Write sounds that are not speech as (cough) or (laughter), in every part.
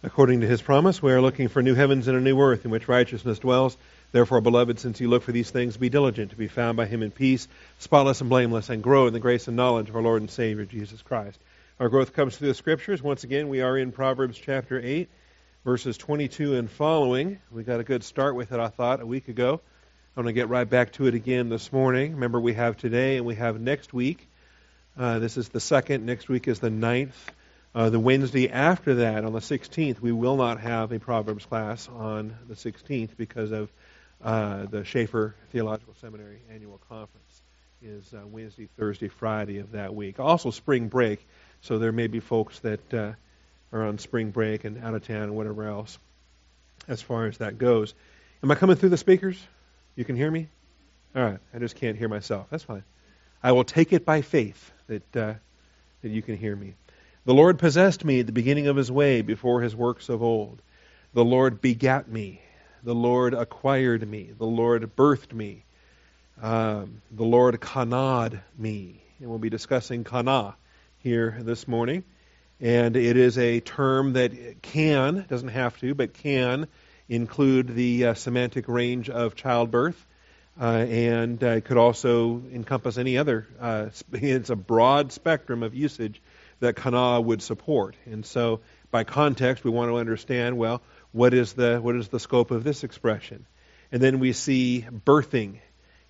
According to his promise, we are looking for new heavens and a new earth in which righteousness dwells. Therefore, beloved, since you look for these things, be diligent to be found by him in peace, spotless and blameless, and grow in the grace and knowledge of our Lord and Savior, Jesus Christ. Our growth comes through the Scriptures. Once again, we are in Proverbs chapter 8, verses 22 and following. We got a good start with it, I thought, a week ago. I'm going to get right back to it again this morning. Remember, we have today and we have next week. Uh, this is the second. Next week is the ninth. Uh, the Wednesday after that, on the 16th, we will not have a Proverbs class on the 16th because of uh, the Chafer Theological Seminary annual conference is uh, Wednesday, Thursday, Friday of that week. Also, spring break, so there may be folks that uh, are on spring break and out of town and whatever else as far as that goes. Am I coming through the speakers? You can hear me? All right, I just can't hear myself. That's fine. I will take it by faith that, uh, that you can hear me. The Lord possessed me at the beginning of his way before his works of old. The Lord begat me. The Lord acquired me. The Lord birthed me. Um, the Lord kanad me. And we'll be discussing kana here this morning. And it is a term that can, doesn't have to, but can include the uh, semantic range of childbirth. Uh, and uh, could also encompass any other. Uh, (laughs) it's a broad spectrum of usage that Kana would support. And so, by context, we want to understand well, what is the what is the scope of this expression? And then we see birthing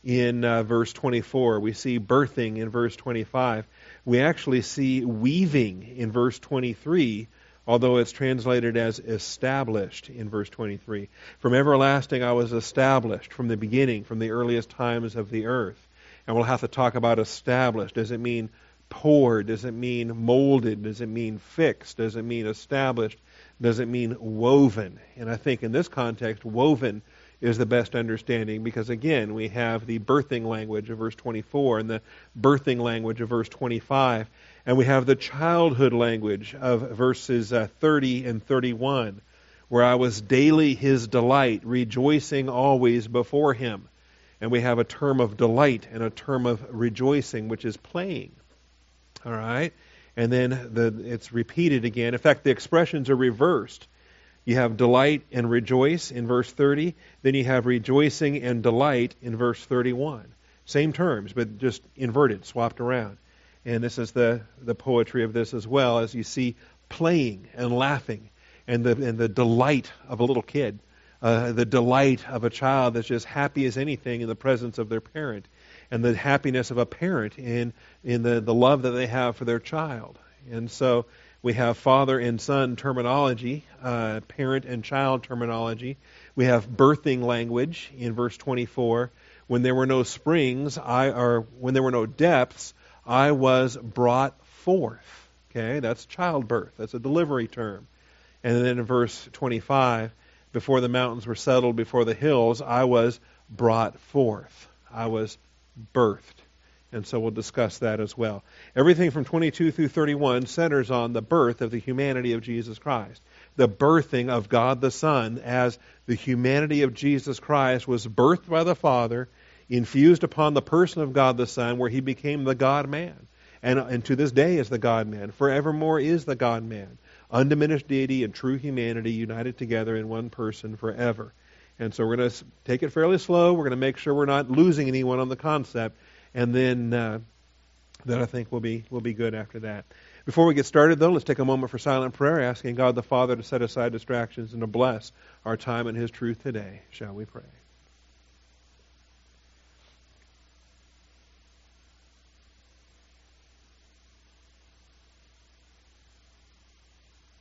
in uh, verse 24. We see birthing in verse 25. We actually see weaving in verse 23, although it's translated as established in verse 23. From everlasting I was established from the beginning, from the earliest times of the earth. And we'll have to talk about established. Does it mean poured? Does it mean molded? Does it mean fixed? Does it mean established? Does it mean woven? And I think in this context, woven is the best understanding because, again, we have the birthing language of verse 24 and the birthing language of verse 25, and we have the childhood language of verses uh, 30 and 31, where I was daily his delight, rejoicing always before him. And we have a term of delight and a term of rejoicing, which is playing. All right? And then the, it's repeated again. In fact, the expressions are reversed. You have delight and rejoice in verse 30. Then you have rejoicing and delight in verse 31. Same terms, but just inverted, swapped around. And this is the, the poetry of this as well, as you see playing and laughing and the, and the delight of a little kid, uh, the delight of a child that's just happy as anything in the presence of their parent and the happiness of a parent in, in the, the love that they have for their child. And so we have father and son terminology, uh, parent and child terminology. We have birthing language in verse 24. When there were no springs, I, or when there were no depths, I was brought forth. Okay, that's childbirth. That's a delivery term. And then in verse 25, before the mountains were settled, before the hills, I was brought forth. I was birthed. And so we'll discuss that as well. Everything from 22 through 31 centers on the birth of the humanity of Jesus Christ. The birthing of God the Son as the humanity of Jesus Christ was birthed by the Father, infused upon the person of God the Son, where he became the God man. And, and to this day is the God man. Forevermore is the God man. Undiminished deity and true humanity united together in one person forever. And so we're going to take it fairly slow. We're going to make sure we're not losing anyone on the concept, and then uh, then I think we'll be we'll be good after that. Before we get started, though, let's take a moment for silent prayer, asking God the Father to set aside distractions and to bless our time in His truth today. Shall we pray?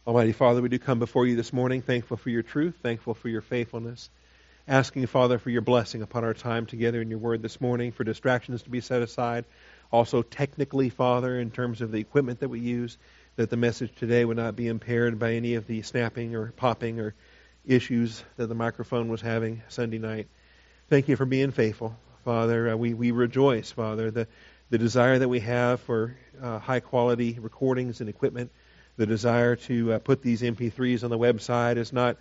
Almighty Father, we do come before you this morning, thankful for your truth, thankful for your faithfulness asking, Father, for your blessing upon our time together in your word this morning, for distractions to be set aside. Also, technically, Father, in terms of the equipment that we use, that the message today would not be impaired by any of the snapping or popping or issues that the microphone was having Sunday night. Thank you for being faithful, Father. Uh, we, we rejoice, Father, the, the desire that we have for uh, high quality recordings and equipment, the desire to uh, put these MP3s on the website is not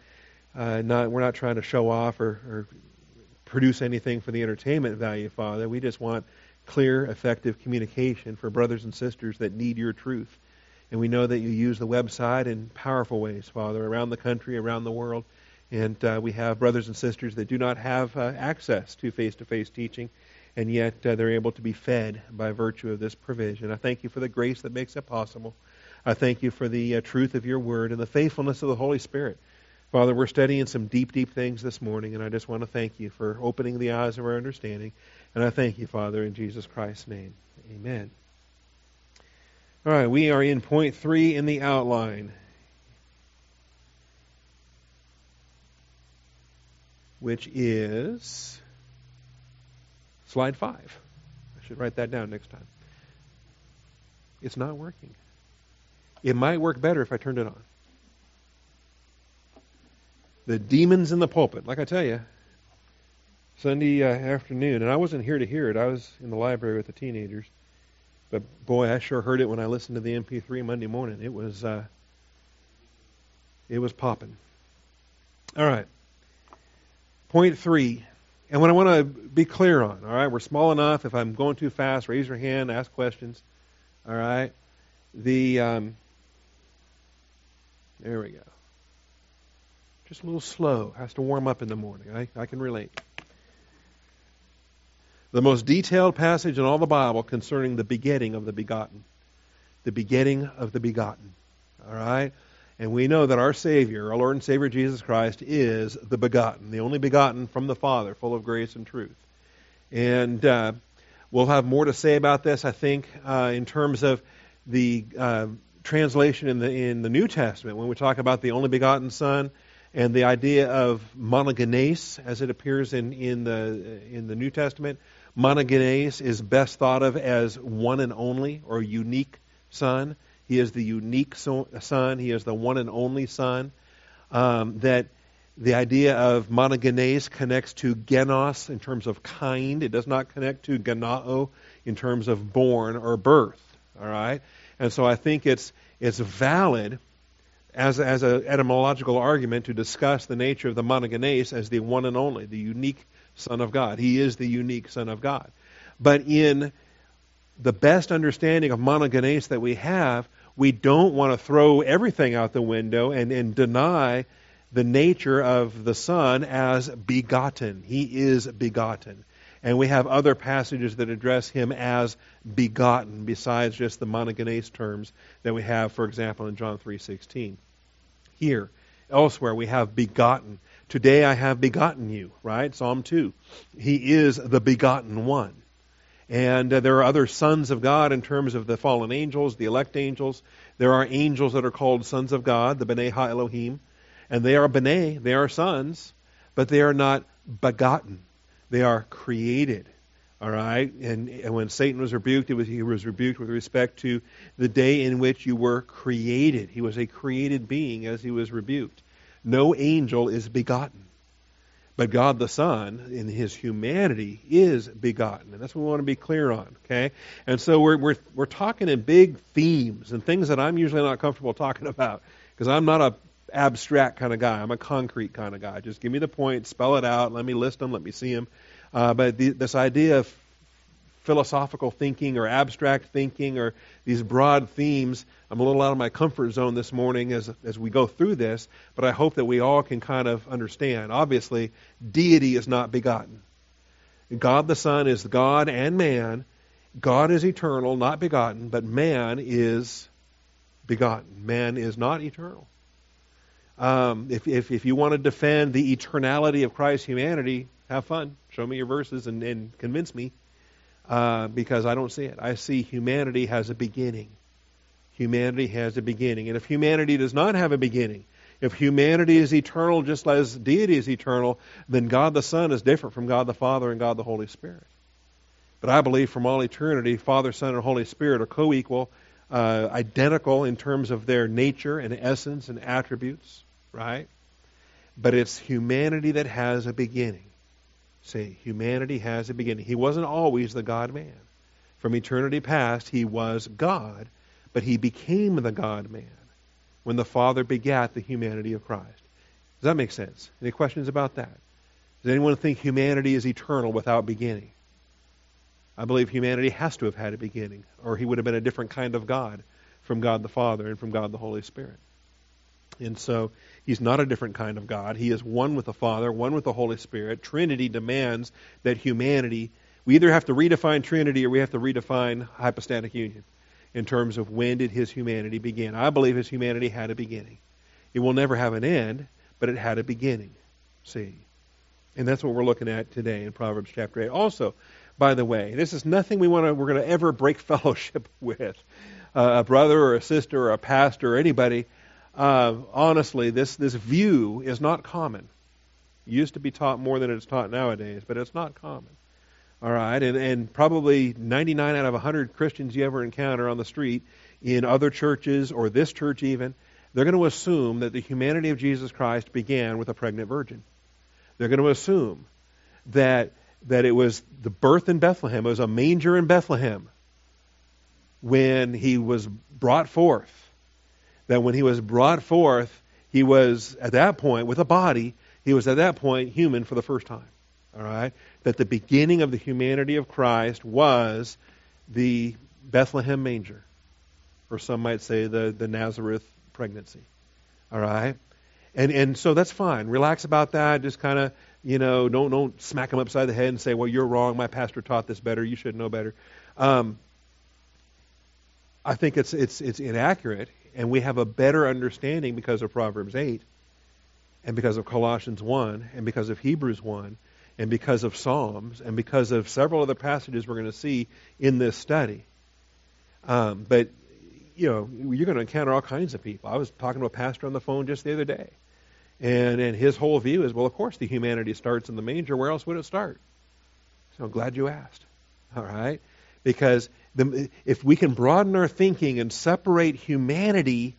uh, not, we're not trying to show off or, or produce anything for the entertainment value, Father. We just want clear, effective communication for brothers and sisters that need your truth. And we know that you use the website in powerful ways, Father, around the country, around the world. And uh, we have brothers and sisters that do not have uh, access to face to face teaching, and yet uh, they're able to be fed by virtue of this provision. I thank you for the grace that makes it possible. I thank you for the uh, truth of your word and the faithfulness of the Holy Spirit. Father, we're studying some deep, deep things this morning, and I just want to thank you for opening the eyes of our understanding. And I thank you, Father, in Jesus Christ's name. Amen. All right, we are in point three in the outline. Which is slide five. I should write that down next time. It's not working. It might work better if I turned it on. The demons in the pulpit. Like I tell you, Sunday uh, afternoon, and I wasn't here to hear it. I was in the library with the teenagers. But boy, I sure heard it when I listened to the MP3 Monday morning. It was uh, it was popping. All right. Point three, and what I want to be clear on. All right, we're small enough. If I'm going too fast, raise your hand, ask questions. All right. The um, there we go. Just a little slow. Has to warm up in the morning. I, I can relate. The most detailed passage in all the Bible concerning the begetting of the begotten. The begetting of the begotten. All right? And we know that our Savior, our Lord and Savior Jesus Christ, is the begotten, the only begotten from the Father, full of grace and truth. And uh, we'll have more to say about this, I think, uh, in terms of the uh, translation in the in the New Testament when we talk about the only begotten Son and the idea of monogenes as it appears in in the in the New Testament. Monogenes is best thought of as one and only or unique Son. He is the unique Son. He is the one and only Son. Um, that the idea of monogenes connects to genos in terms of kind. It does not connect to genao in terms of born or birth. All right? And so I think it's, it's valid as, as an etymological argument to discuss the nature of the monogenes as the one and only, the unique Son of God. He is the unique Son of God. But in the best understanding of monogenes that we have, we don't want to throw everything out the window and, and deny the nature of the Son as begotten. He is begotten. And we have other passages that address him as begotten, besides just the monogenes terms that we have, for example, in John 3.16. Here, elsewhere, we have begotten. Today I have begotten you, right? Psalm 2. He is the begotten one. And uh, there are other sons of God in terms of the fallen angels, the elect angels. There are angels that are called sons of God, the B'nai Ha Elohim. And they are B'nai, they are sons, but they are not begotten. They are created. All right? And, and when Satan was rebuked, was, he was rebuked with respect to the day in which you were created. He was a created being as he was rebuked. No angel is begotten. But God the Son, in his humanity, is begotten. And that's what we want to be clear on, okay? And so we're, we're, we're talking in big themes and things that I'm usually not comfortable talking about because I'm not a abstract kind of guy. I'm a concrete kind of guy. Just give me the point, spell it out, let me list them, let me see them. Uh, but the, this idea of philosophical thinking or abstract thinking or these broad themes, I'm a little out of my comfort zone this morning as, as we go through this, but I hope that we all can kind of understand. Obviously, deity is not begotten. God the Son is God and man. God is eternal, not begotten, but man is begotten. Man is not eternal. Um, if, if, if you want to defend the eternality of Christ's humanity, have fun. Show me your verses and, and convince me. Uh, because I don't see it. I see humanity has a beginning. Humanity has a beginning. And if humanity does not have a beginning, if humanity is eternal just as deity is eternal, then God the Son is different from God the Father and God the Holy Spirit. But I believe from all eternity, Father, Son, and Holy Spirit are co equal, uh, identical in terms of their nature and essence and attributes right? But it's humanity that has a beginning. See, humanity has a beginning. He wasn't always the God man. From eternity past, he was God, but he became the God man when the Father begat the humanity of Christ. Does that make sense? Any questions about that? Does anyone think humanity is eternal without beginning? I believe humanity has to have had a beginning, or he would have been a different kind of God from God the Father and from God the Holy Spirit. And so he's not a different kind of God. He is one with the Father, one with the Holy Spirit. Trinity demands that humanity, we either have to redefine Trinity or we have to redefine hypostatic union in terms of when did his humanity begin. I believe his humanity had a beginning. It will never have an end, but it had a beginning. See? And that's what we're looking at today in Proverbs chapter 8. Also, by the way, this is nothing we want to we're going to ever break (laughs) fellowship with. Uh, a brother or a sister or a pastor or anybody uh, honestly, this, this view is not common. It used to be taught more than it's taught nowadays, but it's not common. All right, and, and probably 99 out of 100 Christians you ever encounter on the street in other churches or this church even, they're going to assume that the humanity of Jesus Christ began with a pregnant virgin. They're going to assume that that it was the birth in Bethlehem, it was a manger in Bethlehem when he was brought forth that when he was brought forth, he was at that point, with a body, he was at that point human for the first time. All right? That the beginning of the humanity of Christ was the Bethlehem manger, or some might say the, the Nazareth pregnancy. All right? And, and so that's fine. Relax about that. Just kind of, you know, don't, don't smack him upside the head and say, well, you're wrong. My pastor taught this better. You should know better. Um, I think it's, it's, it's inaccurate and we have a better understanding because of Proverbs 8 and because of Colossians 1 and because of Hebrews 1 and because of Psalms and because of several other passages we're going to see in this study. Um, but, you know, you're going to encounter all kinds of people. I was talking to a pastor on the phone just the other day. And, and his whole view is, well, of course the humanity starts in the manger. Where else would it start? So I'm glad you asked. All right? Because the, if we can broaden our thinking and separate humanity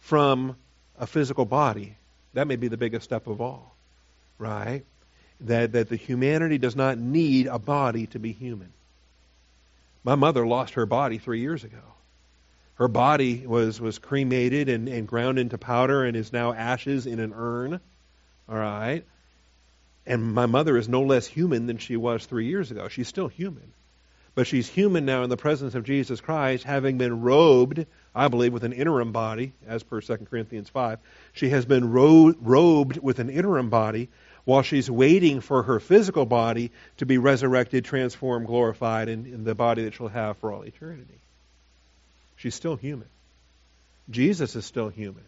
from a physical body, that may be the biggest step of all, right? That, that the humanity does not need a body to be human. My mother lost her body three years ago. Her body was, was cremated and, and ground into powder and is now ashes in an urn. All right? And my mother is no less human than she was three years ago. She's still human. But she's human now in the presence of Jesus Christ, having been robed, I believe, with an interim body, as per 2 Corinthians 5. She has been ro- robed with an interim body while she's waiting for her physical body to be resurrected, transformed, glorified in, in the body that she'll have for all eternity. She's still human. Jesus is still human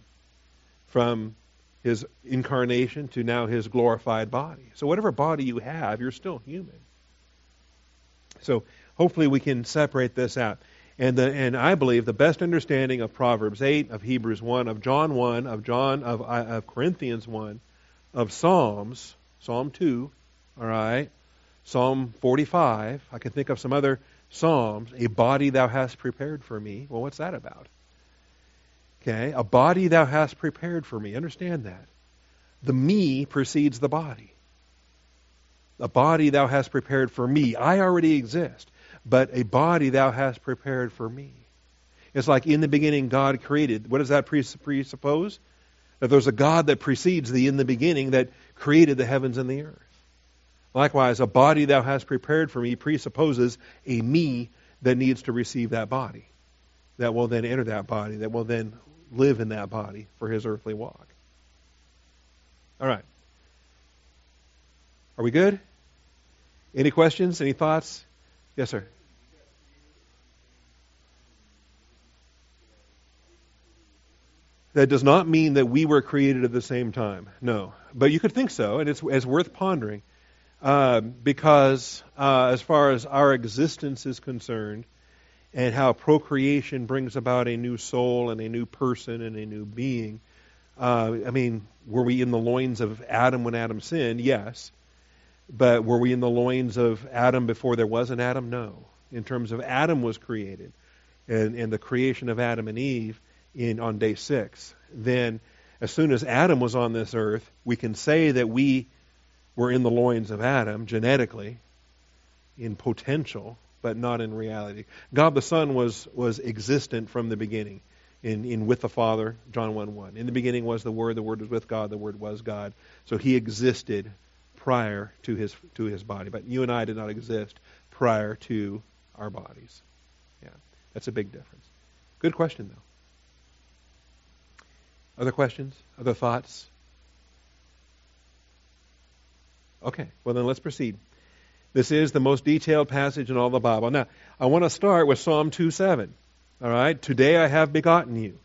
from his incarnation to now his glorified body. So, whatever body you have, you're still human. So, hopefully we can separate this out. And, the, and I believe the best understanding of Proverbs 8, of Hebrews 1, of John 1, of John of, uh, of Corinthians 1, of Psalms, Psalm 2, all right, Psalm 45. I can think of some other Psalms. A body thou hast prepared for me. Well, what's that about? Okay, a body thou hast prepared for me. Understand that. The me precedes the body. A body thou hast prepared for me. I already exist but a body thou hast prepared for me. It's like in the beginning God created. What does that presuppose? That there's a God that precedes the in the beginning that created the heavens and the earth. Likewise, a body thou hast prepared for me presupposes a me that needs to receive that body, that will then enter that body, that will then live in that body for his earthly walk. All right. Are we good? Any questions? Any thoughts? Yes, sir. That does not mean that we were created at the same time. No. But you could think so, and it's, it's worth pondering. Uh, because uh, as far as our existence is concerned, and how procreation brings about a new soul and a new person and a new being, uh, I mean, were we in the loins of Adam when Adam sinned? Yes. But were we in the loins of Adam before there was an Adam? No. In terms of Adam was created, and, and the creation of Adam and Eve, in on day six. Then, as soon as Adam was on this earth, we can say that we were in the loins of Adam genetically, in potential, but not in reality. God the Son was was existent from the beginning. In, in with the Father, John 1 1. In the beginning was the Word, the Word was with God, the Word was God. So he existed prior to his to his body. But you and I did not exist prior to our bodies. Yeah. That's a big difference. Good question, though. Other questions? Other thoughts? Okay, well then let's proceed. This is the most detailed passage in all the Bible. Now, I want to start with Psalm 2 7. All right? Today I have begotten you.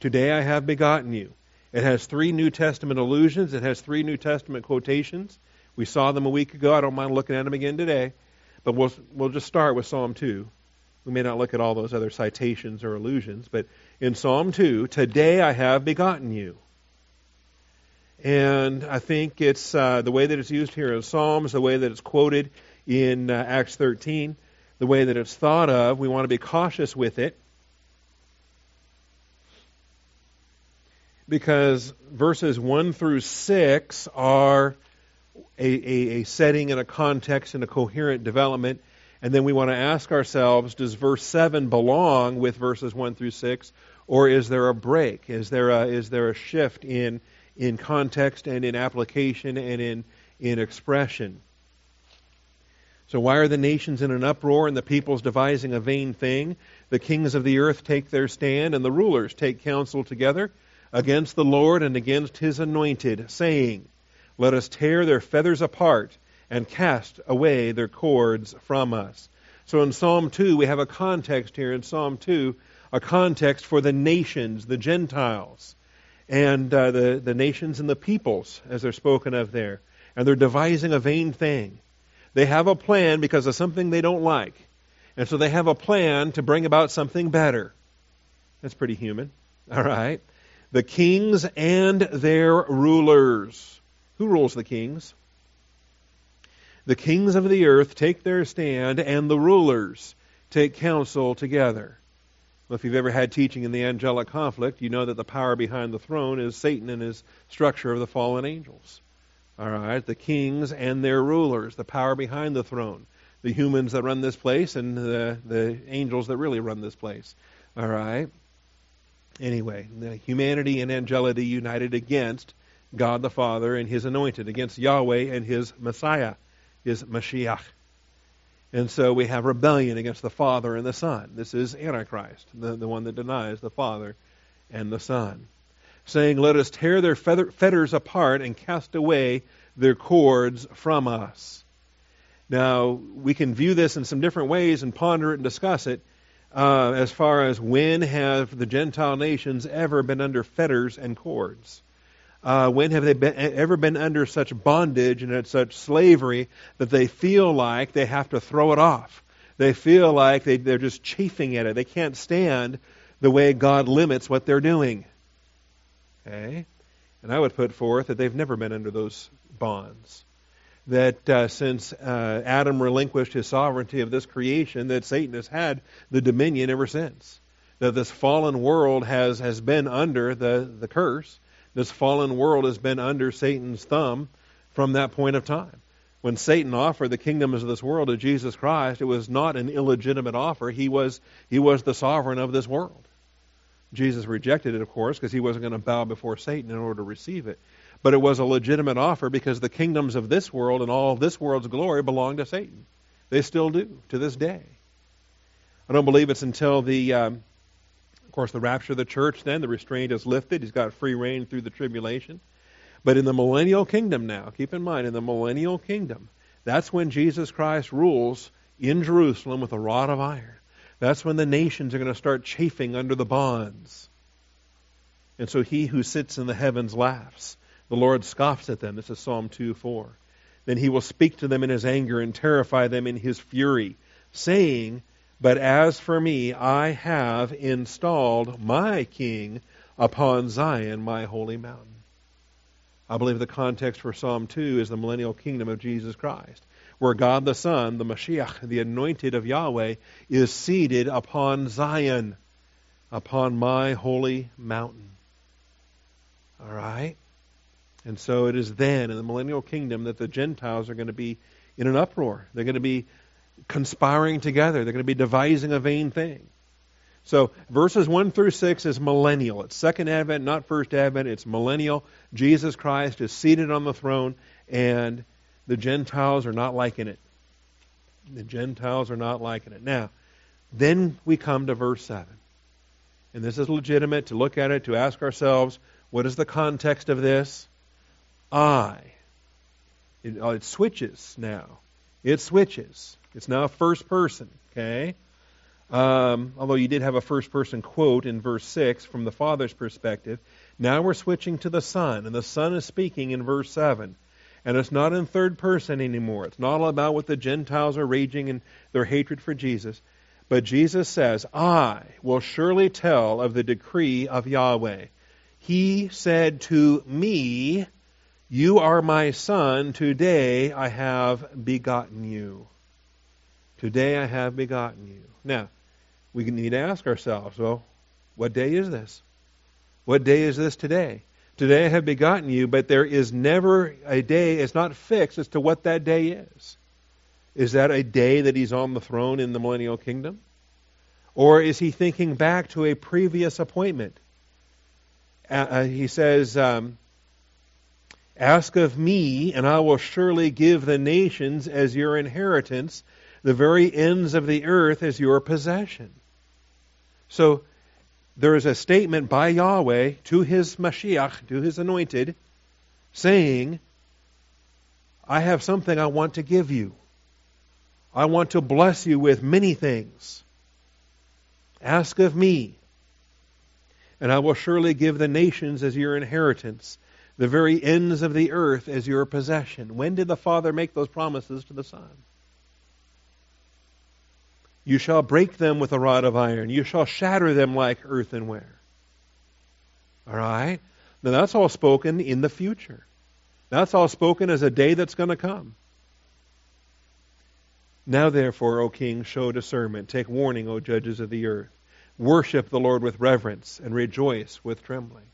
Today I have begotten you. It has three New Testament allusions, it has three New Testament quotations. We saw them a week ago. I don't mind looking at them again today. But we'll, we'll just start with Psalm 2. We may not look at all those other citations or allusions, but in Psalm 2, today I have begotten you. And I think it's uh, the way that it's used here in Psalms, the way that it's quoted in uh, Acts 13, the way that it's thought of. We want to be cautious with it because verses 1 through 6 are a, a, a setting and a context and a coherent development. And then we want to ask ourselves, does verse 7 belong with verses 1 through 6, or is there a break? Is there a, is there a shift in, in context and in application and in, in expression? So why are the nations in an uproar and the peoples devising a vain thing? The kings of the earth take their stand and the rulers take counsel together against the Lord and against his anointed, saying, Let us tear their feathers apart and cast away their cords from us. So in Psalm 2, we have a context here in Psalm 2, a context for the nations, the Gentiles, and uh, the, the nations and the peoples, as they're spoken of there. And they're devising a vain thing. They have a plan because of something they don't like. And so they have a plan to bring about something better. That's pretty human. All right the kings and their rulers. Who rules the kings? The kings of the earth take their stand, and the rulers take counsel together. Well, if you've ever had teaching in the angelic conflict, you know that the power behind the throne is Satan and his structure of the fallen angels. All right, the kings and their rulers, the power behind the throne, the humans that run this place, and the, the angels that really run this place. All right. Anyway, the humanity and angelity united against God the Father and His anointed, against Yahweh and His Messiah, His Mashiach. And so we have rebellion against the Father and the Son. This is Antichrist, the, the one that denies the Father and the Son. Saying, Let us tear their fetters apart and cast away their cords from us. Now, we can view this in some different ways and ponder it and discuss it uh, as far as when have the Gentile nations ever been under fetters and cords? Uh, when have they been, ever been under such bondage and such slavery that they feel like they have to throw it off? They feel like they, they're just chafing at it. They can't stand the way God limits what they're doing. Okay? And I would put forth that they've never been under those bonds that uh, since uh, Adam relinquished his sovereignty of this creation, that Satan has had the dominion ever since. That this fallen world has, has been under the, the curse. This fallen world has been under Satan's thumb from that point of time. When Satan offered the kingdoms of this world to Jesus Christ, it was not an illegitimate offer. He was, he was the sovereign of this world. Jesus rejected it, of course, because he wasn't going to bow before Satan in order to receive it. But it was a legitimate offer because the kingdoms of this world and all of this world's glory belong to Satan. They still do to this day. I don't believe it's until the, um, of course, the rapture of the church. Then the restraint is lifted. He's got free reign through the tribulation. But in the millennial kingdom now, keep in mind, in the millennial kingdom, that's when Jesus Christ rules in Jerusalem with a rod of iron. That's when the nations are going to start chafing under the bonds. And so he who sits in the heavens laughs. The Lord scoffs at them. This is Psalm 2 4. Then he will speak to them in his anger and terrify them in his fury, saying, But as for me, I have installed my king upon Zion, my holy mountain. I believe the context for Psalm 2 is the millennial kingdom of Jesus Christ, where God the Son, the Mashiach, the anointed of Yahweh, is seated upon Zion, upon my holy mountain. All right? And so it is then in the millennial kingdom that the Gentiles are going to be in an uproar. They're going to be conspiring together. They're going to be devising a vain thing. So verses 1 through 6 is millennial. It's second advent, not first advent. It's millennial. Jesus Christ is seated on the throne, and the Gentiles are not liking it. The Gentiles are not liking it. Now, then we come to verse 7. and this is legitimate to look at it, to ask ourselves, what is the context of this? I. It, uh, it switches now. It switches. It's now first person, okay? Um, although you did have a first person quote in verse 6 from the Father's perspective. Now we're switching to the Son, and the Son is speaking in verse 7. And it's not in third person anymore. It's not all about what the Gentiles are raging and their hatred for Jesus. But Jesus says, I will surely tell of the decree of Yahweh. He said to me, You are my son. Today I have begotten you. Today I have begotten you. Now, we need to ask ourselves, well, what day is this? What day is this today? Today I have begotten you, but there is never a day, it's not fixed as to what that day is. Is that a day that he's on the throne in the millennial kingdom? Or is he thinking back to a previous appointment? Uh, he says, um, Ask of me, and I will surely give the nations as your inheritance, the very ends of the earth as your possession. So there is a statement by Yahweh to his Mashiach, to his anointed, saying, I have something I want to give you. I want to bless you with many things. Ask of me, and I will surely give the nations as your inheritance, the very ends of the earth as your possession. When did the Father make those promises to the Son? You shall break them with a rod of iron. You shall shatter them like earthenware. All right? Now that's all spoken in the future. That's all spoken as a day that's going to come. Now, therefore, O king, show discernment. Take warning, O judges of the earth. Worship the Lord with reverence and rejoice with trembling.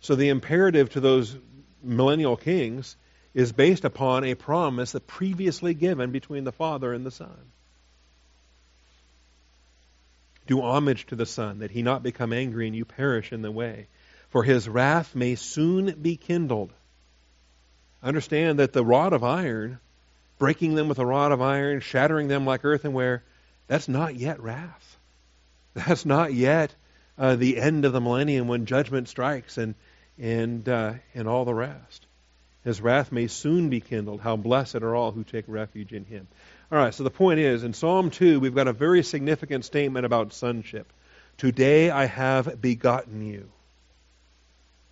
So, the imperative to those millennial kings is based upon a promise that previously given between the Father and the Son. Do homage to the Son, that he not become angry and you perish in the way. For his wrath may soon be kindled. Understand that the rod of iron, breaking them with a rod of iron, shattering them like earthenware, that's not yet wrath. That's not yet uh, the end of the millennium when judgment strikes and and uh, and all the rest. His wrath may soon be kindled. How blessed are all who take refuge in him. All right, so the point is, in Psalm 2, we've got a very significant statement about sonship. Today I have begotten you.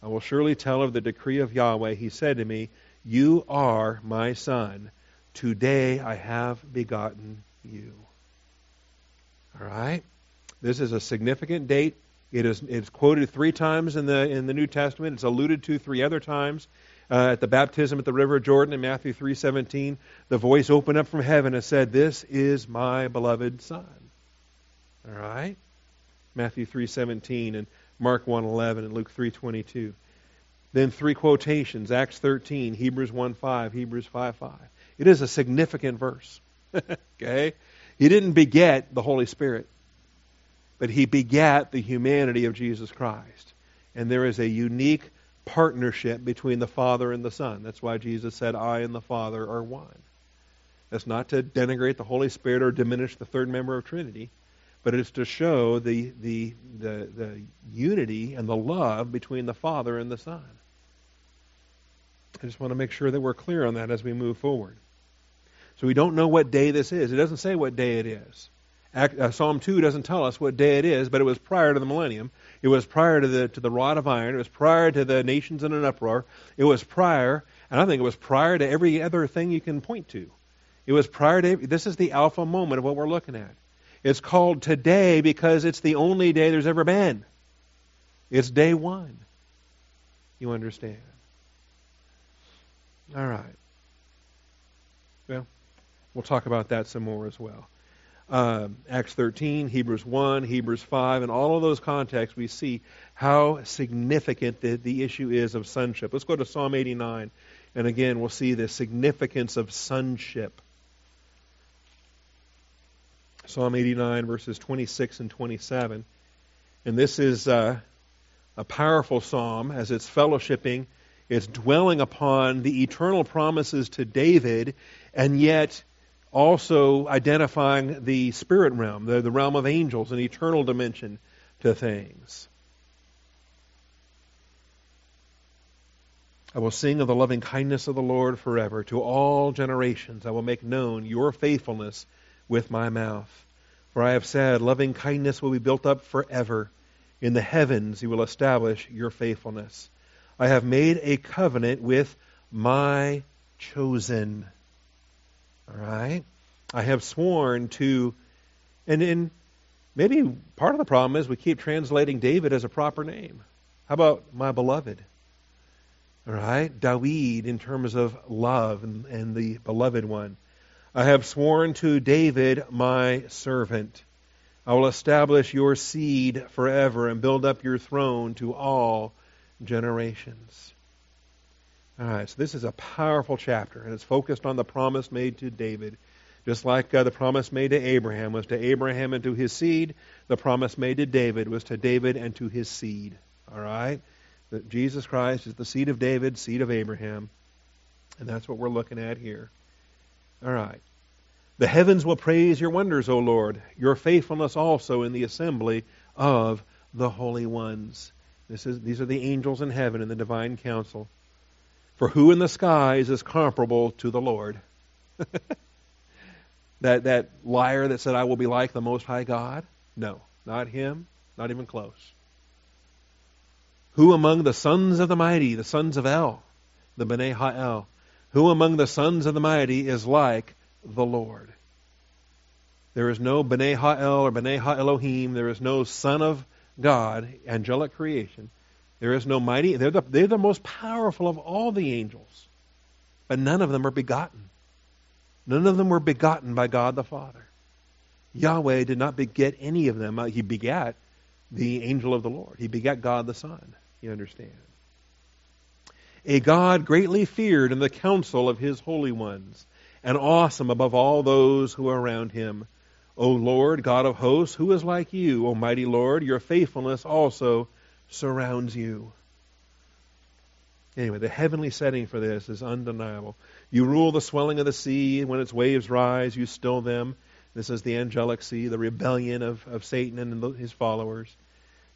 I will surely tell of the decree of Yahweh. He said to me, You are my son. Today I have begotten you. All right? This is a significant date. It is it's quoted three times in the in the New Testament. It's alluded to three other times uh, at the baptism at the river Jordan in Matthew 3:17, the voice opened up from heaven and said, "This is my beloved son." All right? Matthew 3:17 and Mark 1:11 and Luke 3:22. Then three quotations, Acts 13, Hebrews 1:5, Hebrews 5:5. It is a significant verse. (laughs) okay? He didn't beget the Holy Spirit, but he begat the humanity of Jesus Christ. And there is a unique partnership between the Father and the Son. That's why Jesus said, I and the Father are one. That's not to denigrate the Holy Spirit or diminish the third member of Trinity, but it's to show the, the, the, the unity and the love between the Father and the Son. I just want to make sure that we're clear on that as we move forward. So we don't know what day this is. It doesn't say what day it is. Uh, Psalm 2 doesn't tell us what day it is, but it was prior to the millennium. It was prior to the, to the rod of iron. It was prior to the nations in an uproar. It was prior, and I think it was prior to every other thing you can point to. It was prior to, this is the alpha moment of what we're looking at. It's called today because it's the only day there's ever been. It's day one. You understand? All right. Well, we'll talk about that some more as well uh, Acts 13, Hebrews 1, Hebrews 5, in all of those contexts, we see how significant the, the issue is of sonship. Let's go to Psalm 89, and again, we'll see the significance of sonship. Psalm 89, verses 26 and 27. And this is uh, a powerful psalm as it's fellowshipping, it's dwelling upon the eternal promises to David, and yet also identifying the spirit realm, the, the realm of angels, an eternal dimension to things. I will sing of the loving kindness of the Lord forever. To all generations I will make known your faithfulness with my mouth. For I have said, loving kindness will be built up forever. In the heavens you will establish your faithfulness. I have made a covenant with my chosen. All right? I have sworn to, and in maybe part of the problem is we keep translating David as a proper name. How about my beloved? All right? David in terms of love and, and the beloved one. I have sworn to David, my servant. I will establish your seed forever and build up your throne to all generations. All right, so this is a powerful chapter, and it's focused on the promise made to David. Just like uh, the promise made to Abraham was to Abraham and to his seed, the promise made to David was to David and to his seed. All right? That Jesus Christ is the seed of David, seed of Abraham. And that's what we're looking at here. All right. The heavens will praise your wonders, O Lord, your faithfulness also in the assembly of the holy ones. This is, these are the angels in heaven in the divine council. For who in the skies is comparable to the Lord? (laughs) that, that liar that said, I will be like the Most High God? No, not him, not even close. Who among the sons of the mighty, the sons of El, the B'nai Ha'el, who among the sons of the mighty is like the Lord? There is no B'nai Ha'el or B'nai Ha'elohim. There is no son of God, angelic creation. There is no mighty. They're the, they're the most powerful of all the angels. But none of them are begotten. None of them were begotten by God the Father. Yahweh did not beget any of them. Uh, he begat the angel of the Lord. He begat God the Son. You understand? A God greatly feared in the council of his holy ones, and awesome above all those who are around him. O Lord, God of hosts, who is like you, O mighty Lord? Your faithfulness also surrounds you. Anyway, the heavenly setting for this is undeniable. You rule the swelling of the sea. When its waves rise, you still them. This is the angelic sea, the rebellion of, of Satan and his followers.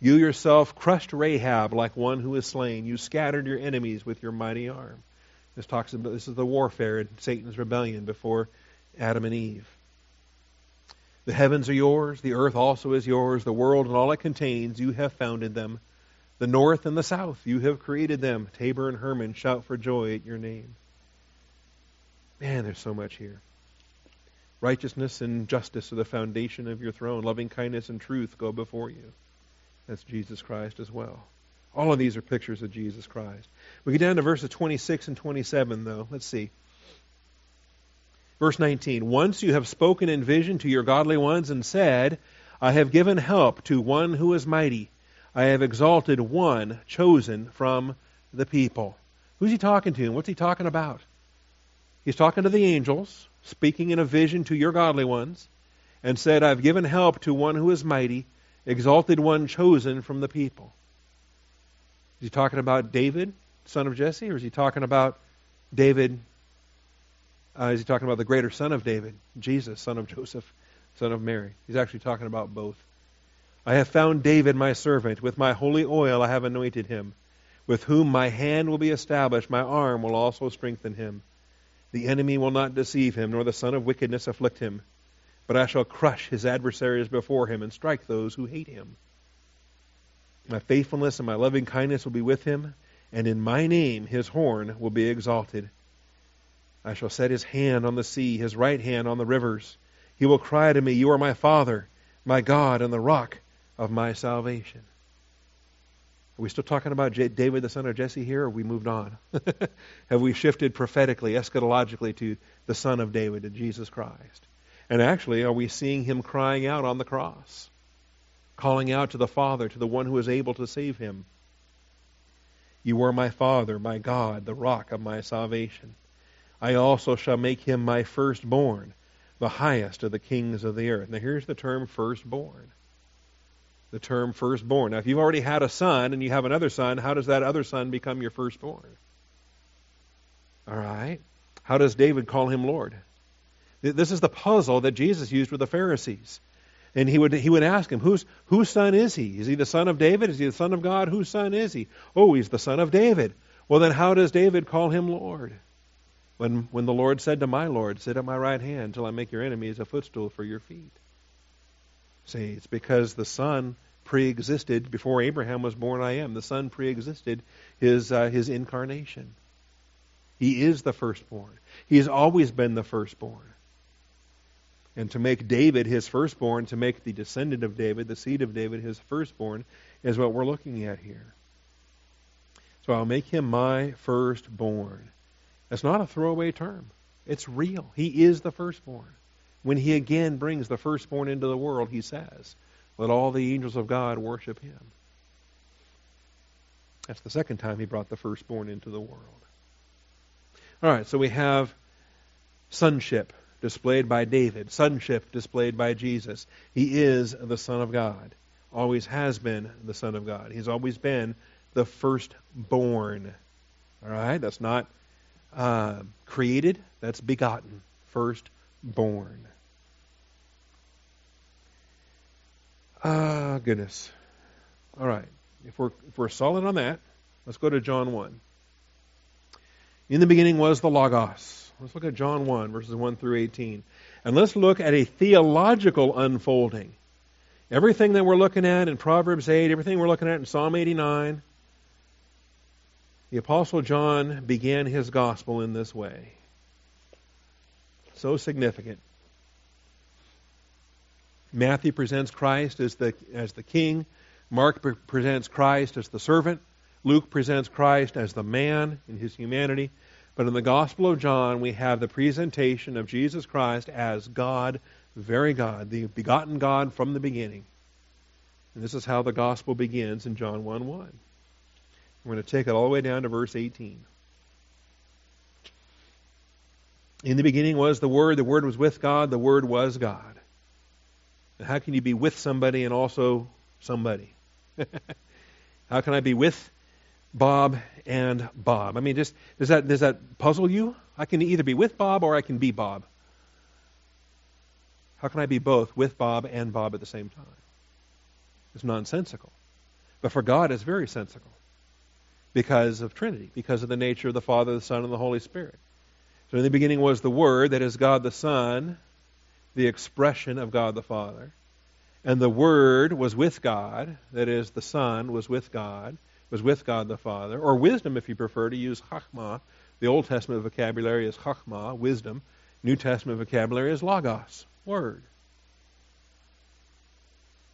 You yourself crushed Rahab like one who is slain. You scattered your enemies with your mighty arm. This talks about this is the warfare in Satan's rebellion before Adam and Eve. The heavens are yours, the earth also is yours, the world and all it contains, you have founded them. The north and the south, you have created them. Tabor and Hermon shout for joy at your name. Man, there's so much here. Righteousness and justice are the foundation of your throne. Loving kindness and truth go before you. That's Jesus Christ as well. All of these are pictures of Jesus Christ. We get down to verses 26 and 27, though. Let's see. Verse 19 Once you have spoken in vision to your godly ones and said, I have given help to one who is mighty. I have exalted one chosen from the people. Who's he talking to? And what's he talking about? He's talking to the angels, speaking in a vision to your godly ones, and said, I've given help to one who is mighty exalted one chosen from the people. Is he talking about David, son of Jesse, or is he talking about David? Uh, is he talking about the greater son of David, Jesus, son of Joseph, son of Mary? He's actually talking about both. I have found David my servant. With my holy oil I have anointed him. With whom my hand will be established, my arm will also strengthen him. The enemy will not deceive him, nor the son of wickedness afflict him. But I shall crush his adversaries before him and strike those who hate him. My faithfulness and my loving kindness will be with him, and in my name his horn will be exalted. I shall set his hand on the sea, his right hand on the rivers. He will cry to me, You are my Father, my God, and the rock of my salvation. Are we still talking about David, the son of Jesse, here, or we moved on? (laughs) Have we shifted prophetically, eschatologically, to the son of David, to Jesus Christ? And actually, are we seeing him crying out on the cross? Calling out to the Father, to the one who is able to save him. You are my Father, my God, the rock of my salvation. I also shall make him my firstborn, the highest of the kings of the earth. Now, here's the term firstborn. The term firstborn. Now, if you've already had a son and you have another son, how does that other son become your firstborn? All right. How does David call him Lord? This is the puzzle that Jesus used with the Pharisees. And he would he would ask him, Whose whose son is he? Is he the son of David? Is he the son of God? Whose son is he? Oh, he's the son of David. Well then how does David call him Lord? When when the Lord said to my Lord, Sit at my right hand till I make your enemies a footstool for your feet. See, it's because the Son pre-existed before Abraham was born. I am the Son pre-existed his uh, his incarnation. He is the firstborn. He has always been the firstborn. And to make David his firstborn, to make the descendant of David, the seed of David, his firstborn, is what we're looking at here. So I'll make him my firstborn. That's not a throwaway term. It's real. He is the firstborn. When he again brings the firstborn into the world, he says, Let all the angels of God worship him. That's the second time he brought the firstborn into the world. All right, so we have sonship displayed by David, sonship displayed by Jesus. He is the Son of God, always has been the Son of God. He's always been the firstborn. All right, that's not uh, created, that's begotten, firstborn. Ah, goodness. All right. If we're if we're solid on that, let's go to John 1. In the beginning was the Logos. Let's look at John 1, verses 1 through 18. And let's look at a theological unfolding. Everything that we're looking at in Proverbs 8, everything we're looking at in Psalm 89, the Apostle John began his gospel in this way. So significant. Matthew presents Christ as the, as the king. Mark pre- presents Christ as the servant. Luke presents Christ as the man in his humanity. But in the Gospel of John, we have the presentation of Jesus Christ as God, very God, the begotten God from the beginning. And this is how the Gospel begins in John 1 1. We're going to take it all the way down to verse 18. In the beginning was the Word, the Word was with God, the Word was God. How can you be with somebody and also somebody? (laughs) How can I be with Bob and Bob? I mean, just does that does that puzzle you? I can either be with Bob or I can be Bob. How can I be both with Bob and Bob at the same time? It's nonsensical. But for God, it's very sensical because of Trinity, because of the nature of the Father, the Son, and the Holy Spirit. So in the beginning was the Word, that is God the Son, the expression of God the Father. And the Word was with God, that is, the Son was with God, was with God the Father, or wisdom if you prefer to use Chachma. The Old Testament vocabulary is Chachma, wisdom. New Testament vocabulary is Logos, Word.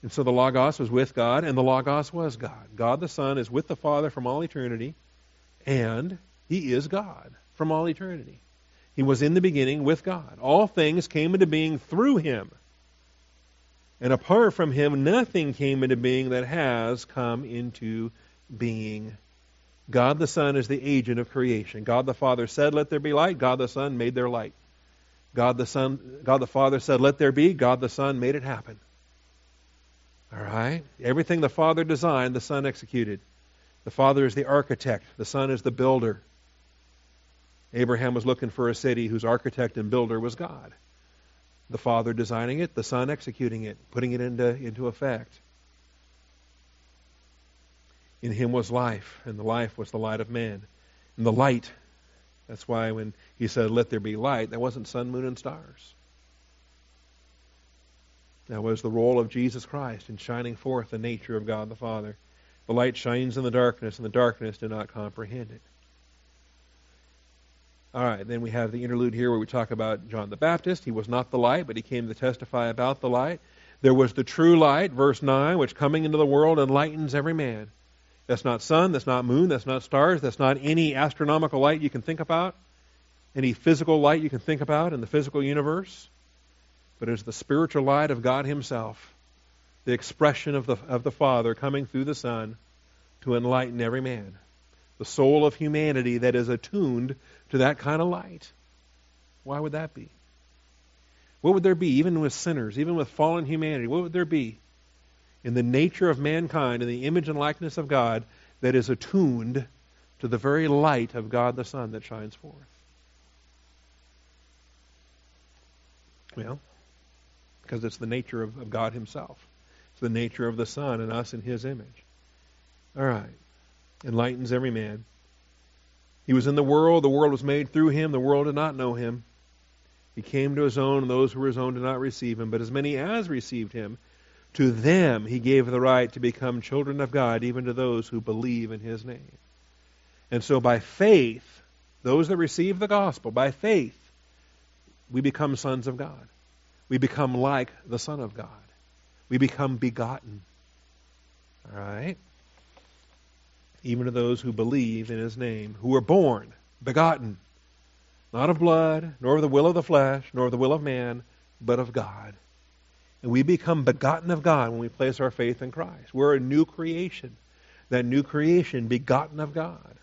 And so the Logos was with God, and the Logos was God. God the Son is with the Father from all eternity, and He is God from all eternity. He was in the beginning with God. All things came into being through him. And apart from him, nothing came into being that has come into being. God the Son is the agent of creation. God the Father said, Let there be light. God the Son made there light. God the Son, God the Father said, Let there be. God the Son made it happen. All right? Everything the Father designed, the Son executed. The Father is the architect, the Son is the builder. Abraham was looking for a city whose architect and builder was God. The Father designing it, the Son executing it, putting it into, into effect. In him was life, and the life was the light of man. And the light, that's why when he said, Let there be light, that wasn't sun, moon, and stars. That was the role of Jesus Christ in shining forth the nature of God the Father. The light shines in the darkness, and the darkness did not comprehend it. All right, then we have the interlude here where we talk about John the Baptist. He was not the light, but he came to testify about the light. There was the true light, verse 9, which coming into the world enlightens every man. That's not sun, that's not moon, that's not stars, that's not any astronomical light you can think about, any physical light you can think about in the physical universe, but it's the spiritual light of God Himself, the expression of the, of the Father coming through the Son to enlighten every man the soul of humanity that is attuned to that kind of light. Why would that be? What would there be, even with sinners, even with fallen humanity? What would there be in the nature of mankind, in the image and likeness of God, that is attuned to the very light of God the Son that shines forth? Well, because it's the nature of, of God Himself. It's the nature of the Son and us in His image. All right. Enlightens every man. He was in the world, the world was made through him, the world did not know him. He came to his own, and those who were his own did not receive him. But as many as received him, to them he gave the right to become children of God, even to those who believe in his name. And so by faith, those that receive the gospel, by faith, we become sons of God. We become like the Son of God. We become begotten. All right? Even to those who believe in his name, who were born, begotten, not of blood, nor of the will of the flesh, nor of the will of man, but of God. And we become begotten of God when we place our faith in Christ. We're a new creation. That new creation, begotten of God.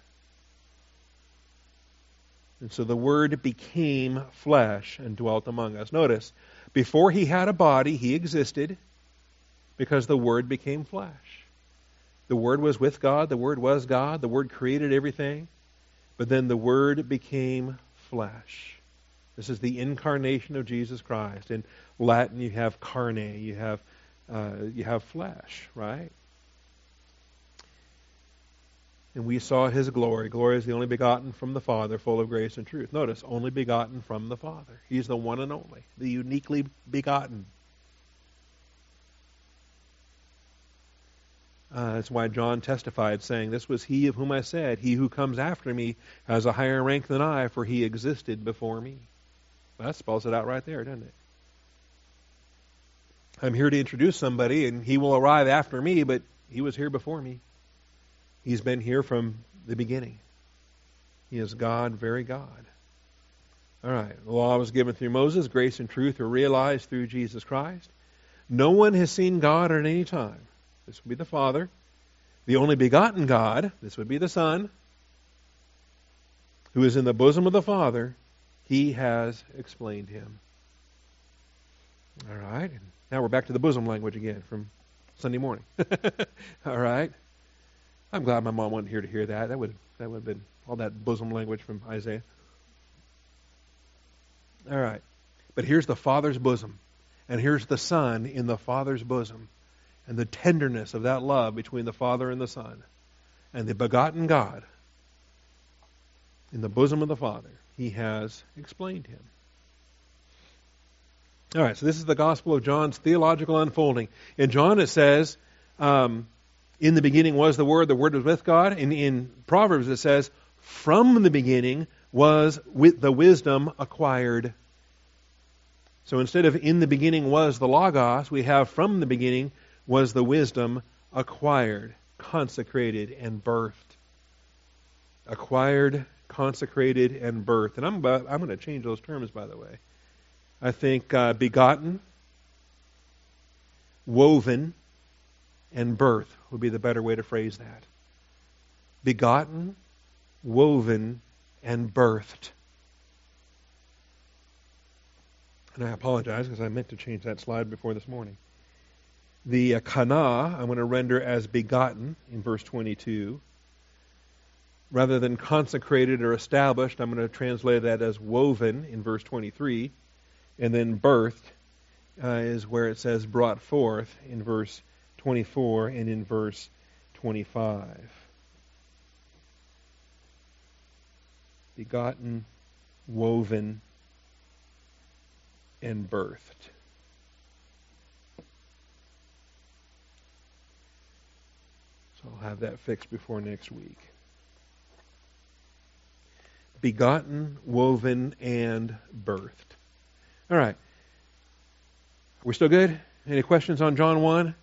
And so the Word became flesh and dwelt among us. Notice, before he had a body, he existed because the Word became flesh. The Word was with God, the Word was God, the Word created everything, but then the Word became flesh. This is the incarnation of Jesus Christ. In Latin, you have carne, you have uh, you have flesh, right? And we saw his glory. Glory is the only begotten from the Father, full of grace and truth. Notice, only begotten from the Father. He's the one and only, the uniquely begotten. Uh, that's why John testified, saying, This was he of whom I said, He who comes after me has a higher rank than I, for he existed before me. Well, that spells it out right there, doesn't it? I'm here to introduce somebody, and he will arrive after me, but he was here before me. He's been here from the beginning. He is God, very God. All right. The law was given through Moses. Grace and truth are realized through Jesus Christ. No one has seen God at any time. This would be the Father. The only begotten God, this would be the Son, who is in the bosom of the Father, he has explained him. All right. Now we're back to the bosom language again from Sunday morning. (laughs) All right. I'm glad my mom wasn't here to hear that. That would that would have been all that bosom language from Isaiah. All right. But here's the Father's bosom. And here's the Son in the Father's bosom. And the tenderness of that love between the Father and the Son. And the begotten God in the bosom of the Father. He has explained him. All right, so this is the Gospel of John's theological unfolding. In John, it says, um, in the beginning was the Word, the Word was with God. In, in Proverbs, it says, from the beginning was with the wisdom acquired. So instead of in the beginning was the Logos, we have from the beginning was the wisdom acquired, consecrated, and birthed. Acquired, consecrated, and birthed. And I'm, I'm going to change those terms, by the way. I think uh, begotten, woven, and birth would be the better way to phrase that. Begotten, woven, and birthed. And I apologize because I meant to change that slide before this morning. The uh, kana I'm going to render as begotten in verse 22. Rather than consecrated or established, I'm going to translate that as woven in verse 23. And then birthed uh, is where it says brought forth in verse 24 and in verse 25. Begotten, woven, and birthed. I'll have that fixed before next week. Begotten, woven, and birthed. All right. Are we still good? Any questions on John 1?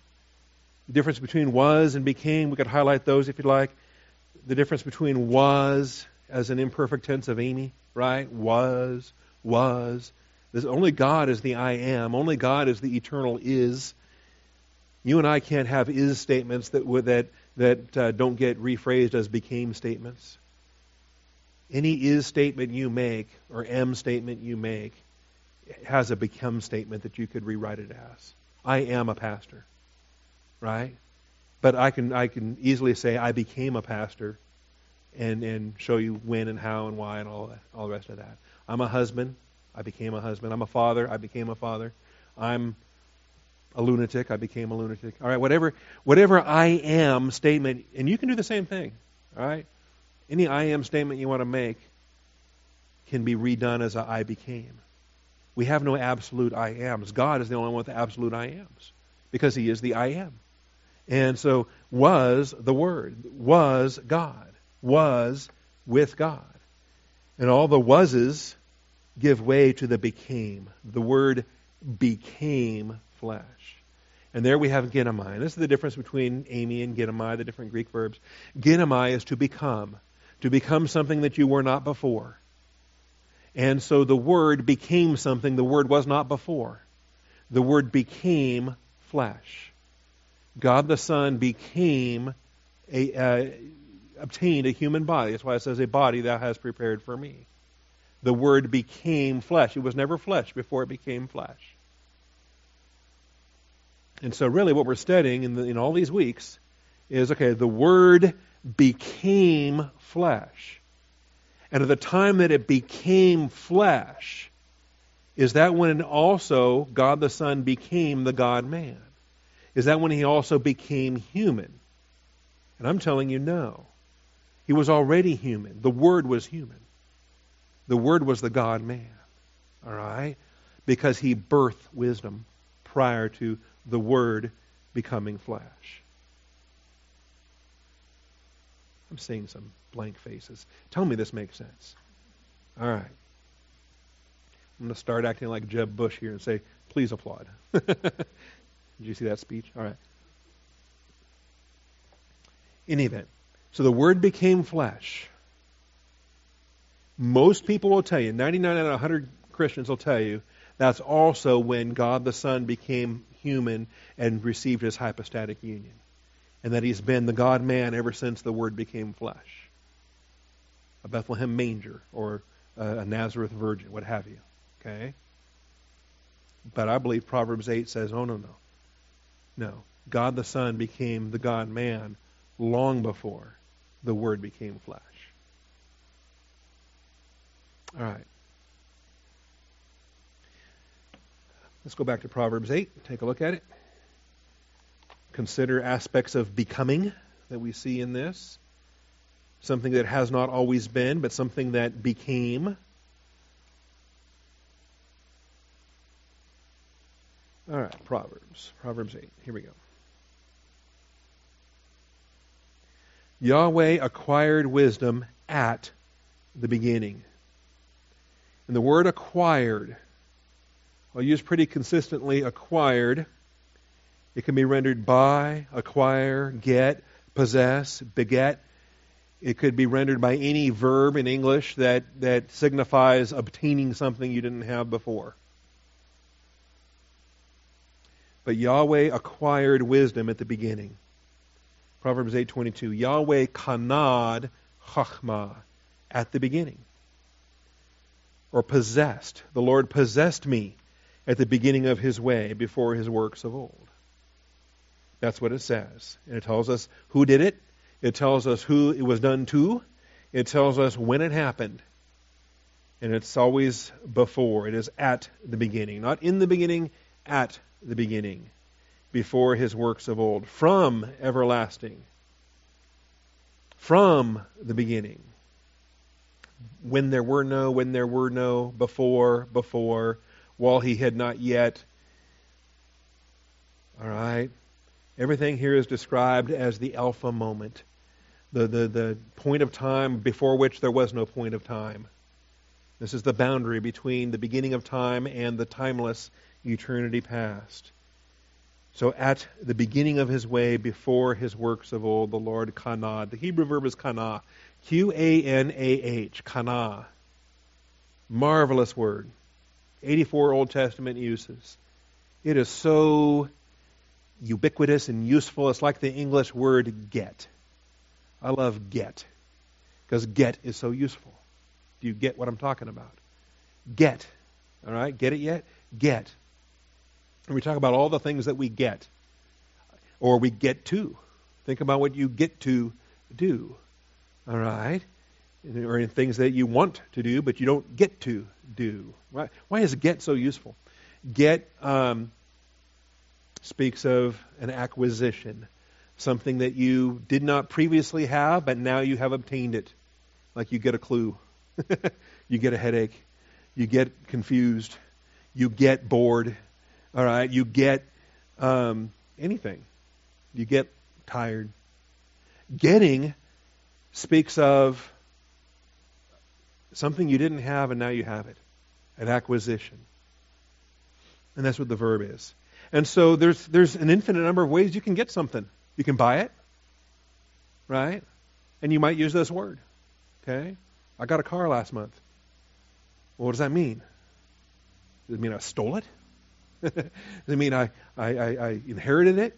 The difference between was and became, we could highlight those if you'd like. The difference between was as an imperfect tense of eimi, right? Was, was. This, only God is the I am. Only God is the eternal is. You and I can't have is statements that that that uh, don't get rephrased as became statements. Any is statement you make or am statement you make has a become statement that you could rewrite it as. I am a pastor. Right? But I can I can easily say I became a pastor and and show you when and how and why and all that, all the rest of that. I'm a husband. I became a husband. I'm a father. I became a father. I'm a lunatic, I became a lunatic. All right, whatever, whatever I am statement, and you can do the same thing. All right, any I am statement you want to make can be redone as a I became. We have no absolute I ams. God is the only one with absolute I ams because He is the I am. And so, was the Word, was God, was with God. And all the wases give way to the became. The Word became flesh. And there we have ginomai. This is the difference between eimi and ginomai, the different Greek verbs. Ginomai is to become, to become something that you were not before. And so the Word became something the Word was not before. The Word became flesh. God the Son became a, uh, obtained a human body. That's why it says, a body thou hast prepared for me. The Word became flesh. It was never flesh before it became flesh. And so, really, what we're studying in, the, in all these weeks is okay, the Word became flesh. And at the time that it became flesh, is that when also God the Son became the God man? Is that when he also became human? And I'm telling you, no. He was already human. The Word was human. The Word was the God man. All right? Because he birthed wisdom prior to the Word becoming flesh. I'm seeing some blank faces. Tell me this makes sense. All right. I'm going to start acting like Jeb Bush here and say, please applaud. (laughs) Did you see that speech? All right. In any event, so the Word became flesh. Most people will tell you, 99 out of 100 Christians will tell you, that's also when God the Son became human and received his hypostatic union. And that he's been the God man ever since the Word became flesh. A Bethlehem manger or a Nazareth virgin, what have you. Okay? But I believe Proverbs 8 says, oh, no, no. No. God the Son became the God man long before the Word became flesh. All right. Let's go back to Proverbs 8, take a look at it. Consider aspects of becoming that we see in this. Something that has not always been, but something that became. All right, Proverbs. Proverbs 8. Here we go. Yahweh acquired wisdom at the beginning. And the word acquired I'll use pretty consistently acquired. It can be rendered buy, acquire, get, possess, beget. It could be rendered by any verb in English that, that signifies obtaining something you didn't have before. But Yahweh acquired wisdom at the beginning. Proverbs 8:22 Yahweh kanad chachma at the beginning. Or possessed. The Lord possessed me at the beginning of his way before his works of old. That's what it says. And it tells us who did it, it tells us who it was done to, it tells us when it happened. And it's always before. It is at the beginning. Not in the beginning, at the beginning. Before his works of old. From everlasting. From the beginning. When there were no, when there were no, before, before, while he had not yet. All right? Everything here is described as the Alpha moment, the, the, the point of time before which there was no point of time. This is the boundary between the beginning of time and the timeless eternity past. So at the beginning of his way, before his works of old, the Lord kanah. The Hebrew verb is kanah. Q-A-N-A-H. Kanah. Marvelous word. 84 Old Testament uses. It is so ubiquitous and useful. It's like the English word get. I love get because get is so useful. Do you get what I'm talking about? Get. All right? Get it yet? Get. And we talk about all the things that we get or we get to. Think about what you get to do. All right? Or in things that you want to do, but you don't get to do. Why, why is get so useful? Get um, speaks of an acquisition, something that you did not previously have, but now you have obtained it. Like you get a clue, (laughs) you get a headache, you get confused, you get bored, all right, you get um, anything, you get tired. Getting speaks of something you didn't have and now you have it, an acquisition. And that's what the verb is. And so there's there's an infinite number of ways you can get something. You can buy it, right? And you might use this word. Okay? I got a car last month. Well, what does that mean? Does it mean I stole it? (laughs) does it mean I, I, I, I inherited it?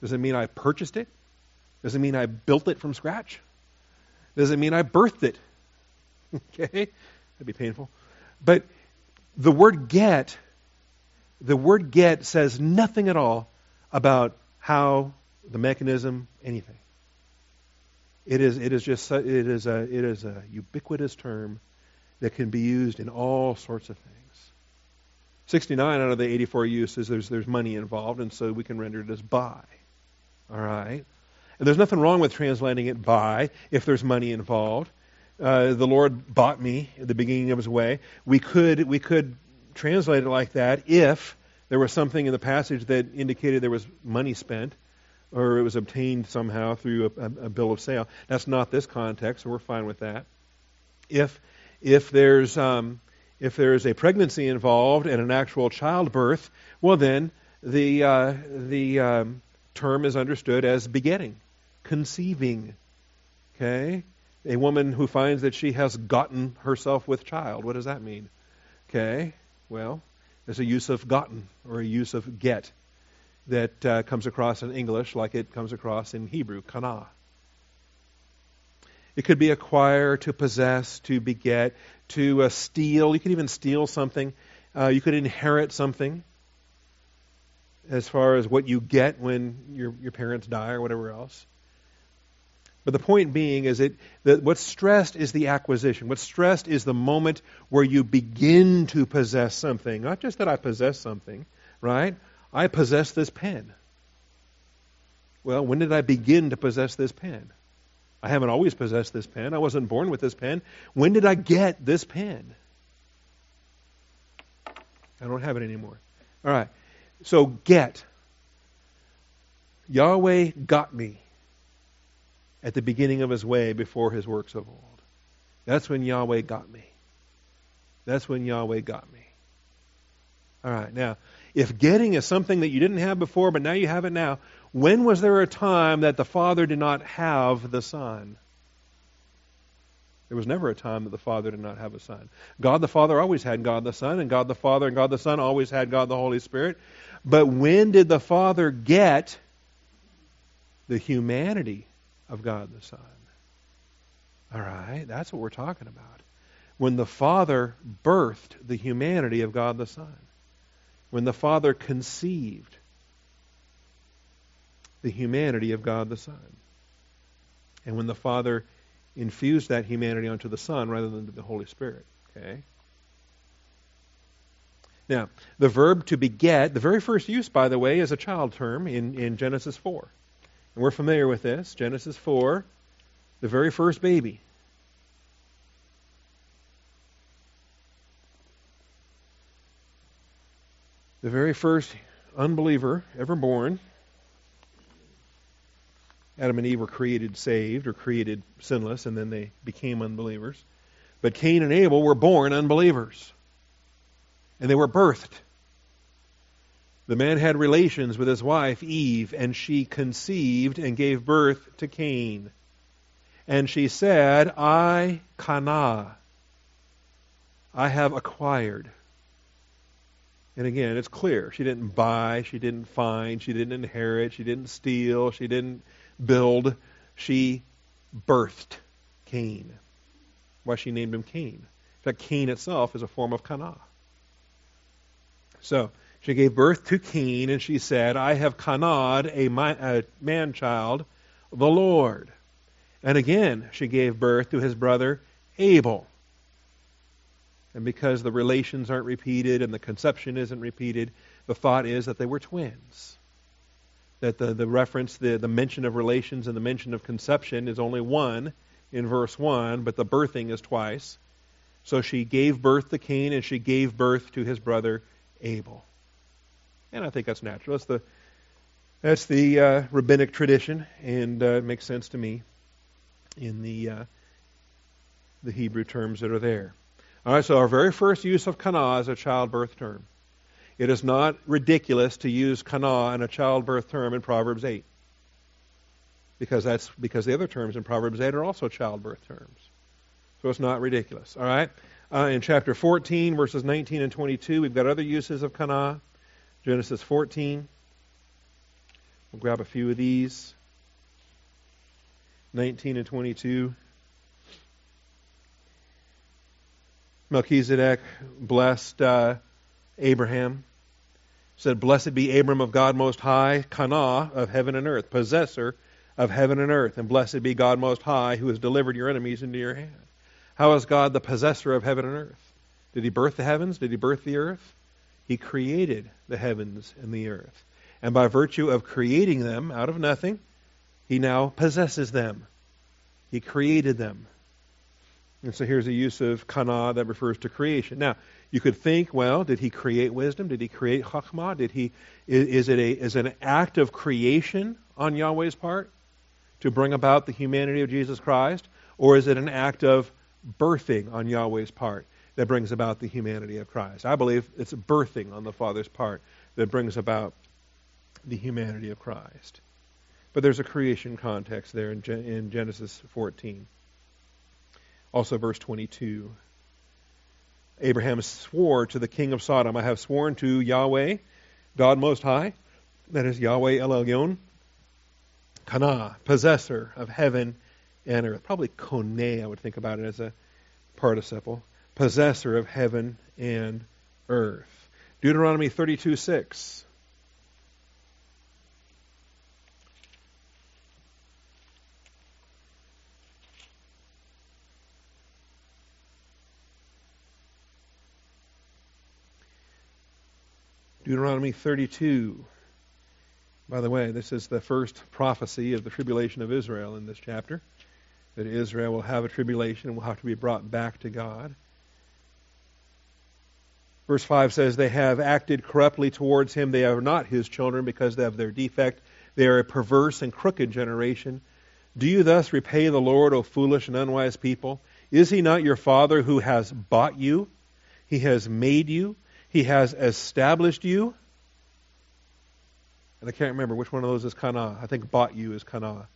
Does it mean I purchased it? Does it mean I built it from scratch? Does it mean I birthed it? (laughs) okay? That'd be painful. But the word get, the word get says nothing at all about how, the mechanism, anything. It is, it is just it is a it is a ubiquitous term that can be used in all sorts of things. 69 out of the 84 uses there's there's money involved, and so we can render it as buy. All right, and there's nothing wrong with translating it buy if there's money involved. Uh, the Lord bought me at the beginning of His way. We could we could translate it like that if there was something in the passage that indicated there was money spent or it was obtained somehow through a, a, bill of sale. That's not this context, so we're fine with that. If if there's um, if there's a pregnancy involved and an actual childbirth, well then the uh, the um, term is understood as begetting, conceiving. Okay, a woman who finds that she has gotten herself with child. What does that mean? Okay, well, there's a use of gotten or a use of get that uh, comes across in English like it comes across in Hebrew, kana. It could be acquire, to possess, to beget, to uh, steal. You could even steal something. Uh, you could inherit something as far as what you get when your, your parents die or whatever else. But the point being is that what's stressed is the acquisition. What's stressed is the moment where you begin to possess something. Not just that I possess something, right? I possess this pen. Well, when did I begin to possess this pen? I haven't always possessed this pen. I wasn't born with this pen. When did I get this pen? I don't have it anymore. All right. So get. Yahweh got me at the beginning of his way before his works of old. That's when Yahweh got me. That's when Yahweh got me. All right. Now, if getting is something that you didn't have before, but now you have it now, when was there a time that the Father did not have the Son? There was never a time that the Father did not have a Son. God the Father always had God the Son, and God the Father and God the Son always had God the Holy Spirit. But when did the Father get the humanity of God the Son? All right, that's what we're talking about. When the Father birthed the humanity of God the Son when the Father conceived the humanity of God the Son. And when the Father infused that humanity onto the Son rather than the Holy Spirit. Okay? Now, the verb to beget, the very first use, by the way, is a child term in, in Genesis 4. And we're familiar with this. Genesis 4, the very first baby. the very first unbeliever ever born. Adam and Eve were created saved or created sinless, and then they became unbelievers. But Cain and Abel were born unbelievers, and they were birthed. The man had relations with his wife, Eve, and she conceived and gave birth to Cain. And she said, I, Kana, I have acquired. And again, it's clear. She didn't buy, she didn't find, she didn't inherit, she didn't steal, she didn't build. She birthed Cain. Why she named him Cain. In fact, Cain itself is a form of Kana. So, she gave birth to Cain, and she said, I have Kanad, a man child, the Lord. And again, she gave birth to his brother Abel. And because the relations aren't repeated and the conception isn't repeated, The thought is that they were twins. That the, the reference, the, the mention of relations and the mention of conception is only one in verse 1, but the birthing is twice. So she gave birth to Cain and she gave birth to his brother Abel. And I think that's natural. That's the, that's the uh, rabbinic tradition, and uh, it makes sense to me in the, uh, the Hebrew terms that are there. All right, so our very first use of kana is a childbirth term. It is not ridiculous to use kana in a childbirth term in Proverbs 8. Because that's because the other terms in Proverbs 8 are also childbirth terms. So it's not ridiculous. All right? Uh, in chapter 14, verses 19 and 22, we've got other uses of kana. Genesis 14. We'll grab a few of these. 19 and 22. Melchizedek blessed uh, Abraham. Said, Blessed be Abram of God Most High, Kana of heaven and earth, possessor of heaven and earth. And blessed be God Most High, who has delivered your enemies into your hand. How is God the possessor of heaven and earth? Did he birth the heavens? Did he birth the earth? He created the heavens and the earth. And by virtue of creating them out of nothing, he now possesses them. He created them. And so here's a use of kana that refers to creation. Now, you could think, well, did he create wisdom? Did he create chachma? Did he is, it a is an act of creation on Yahweh's part to bring about the humanity of Jesus Christ, or is it an act of birthing on Yahweh's part that brings about the humanity of Christ? I believe it's a birthing on the Father's part that brings about the humanity of Christ. But there's a creation context there in, in Genesis 14. Also, verse 22. Abraham swore to the king of Sodom, I have sworn to Yahweh, God Most High, that is Yahweh El Elyon, Kana, possessor of heaven and earth. Probably Kone, I would think about it as a participle. Possessor of heaven and earth. Deuteronomy 32 6. Deuteronomy 32. By the way, this is the first prophecy of the tribulation of Israel in this chapter. That Israel will have a tribulation and will have to be brought back to God. Verse 5 says, They have acted corruptly towards him. They are not his children because of their defect. They are a perverse and crooked generation. Do you thus repay the Lord, O foolish and unwise people? Is he not your father who has bought you? He has made you. He has established you. And I can't remember which one of those is kana. I think bought you is kana.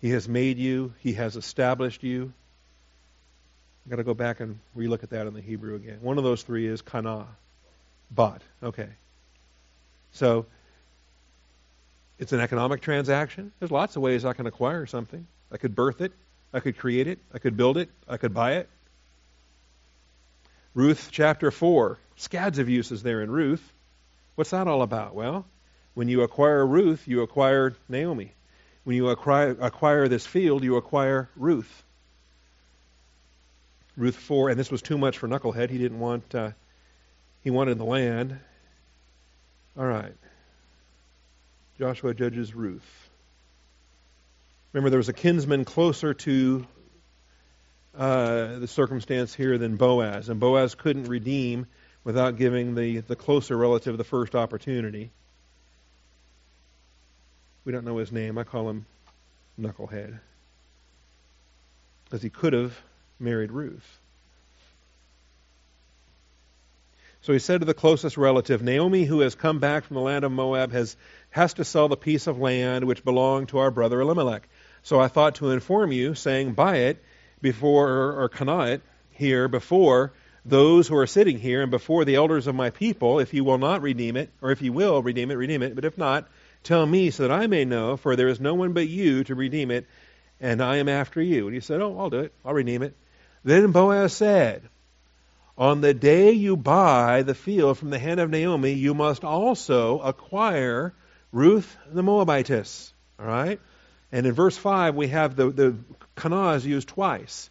He has made you. He has established you. I've got to go back and relook at that in the Hebrew again. One of those three is kana. Bought. Okay. So it's an economic transaction. There's lots of ways I can acquire something. I could birth it. I could create it. I could build it. I could buy it. Ruth chapter 4. Scads of uses there in Ruth. What's that all about? Well, when you acquire Ruth, you acquire Naomi. When you acquire, acquire this field, you acquire Ruth. Ruth 4, and this was too much for Knucklehead. He didn't want, uh, he wanted the land. All right. Joshua judges Ruth. Remember, there was a kinsman closer to uh, the circumstance here than Boaz, and Boaz couldn't redeem without giving the, the closer relative the first opportunity. We don't know his name. I call him Knucklehead. Because he could have married Ruth. So he said to the closest relative, Naomi, who has come back from the land of Moab, has, has to sell the piece of land which belonged to our brother Elimelech. So I thought to inform you, saying, Buy it before, or, or it here before those who are sitting here and before the elders of my people, if you will not redeem it, or if you will redeem it, redeem it, but if not, tell me so that I may know, for there is no one but you to redeem it, and I am after you. And he said, Oh, I'll do it. I'll redeem it. Then Boaz said, On the day you buy the field from the hand of Naomi, you must also acquire Ruth the Moabitess. All right? And in verse 5, we have the, the kana is used twice.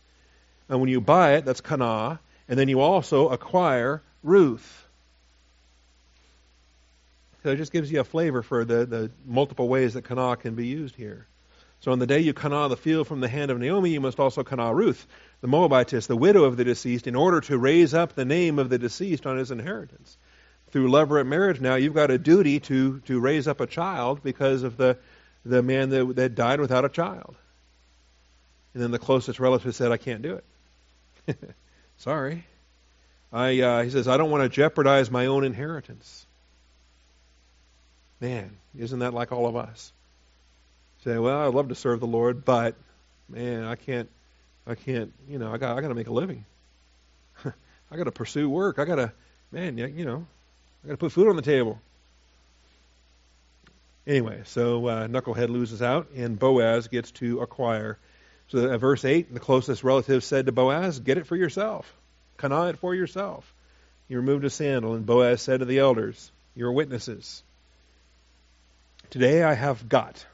And when you buy it, that's kana and then you also acquire Ruth. So it just gives you a flavor for the, the multiple ways that kana can be used here. So on the day you kana the field from the hand of Naomi, you must also kana Ruth, the Moabitess, the widow of the deceased, in order to raise up the name of the deceased on his inheritance. Through levirate marriage now, you've got a duty to, to raise up a child because of the, the man that, that died without a child. And then the closest relative said, I can't do it. (laughs) Sorry. I, uh, he says, I don't want to jeopardize my own inheritance. Man, isn't that like all of us? Say, well, I'd love to serve the Lord, but man, I can't, I can't, you know, I got, I got to make a living. (laughs) I got to pursue work. I got to, man, you know, I got to put food on the table. Anyway, so uh, Knucklehead loses out, and Boaz gets to acquire. So, at verse 8, the closest relative said to Boaz, Get it for yourself. Kana it for yourself. He removed his sandal, and Boaz said to the elders, Your witnesses. Today I have got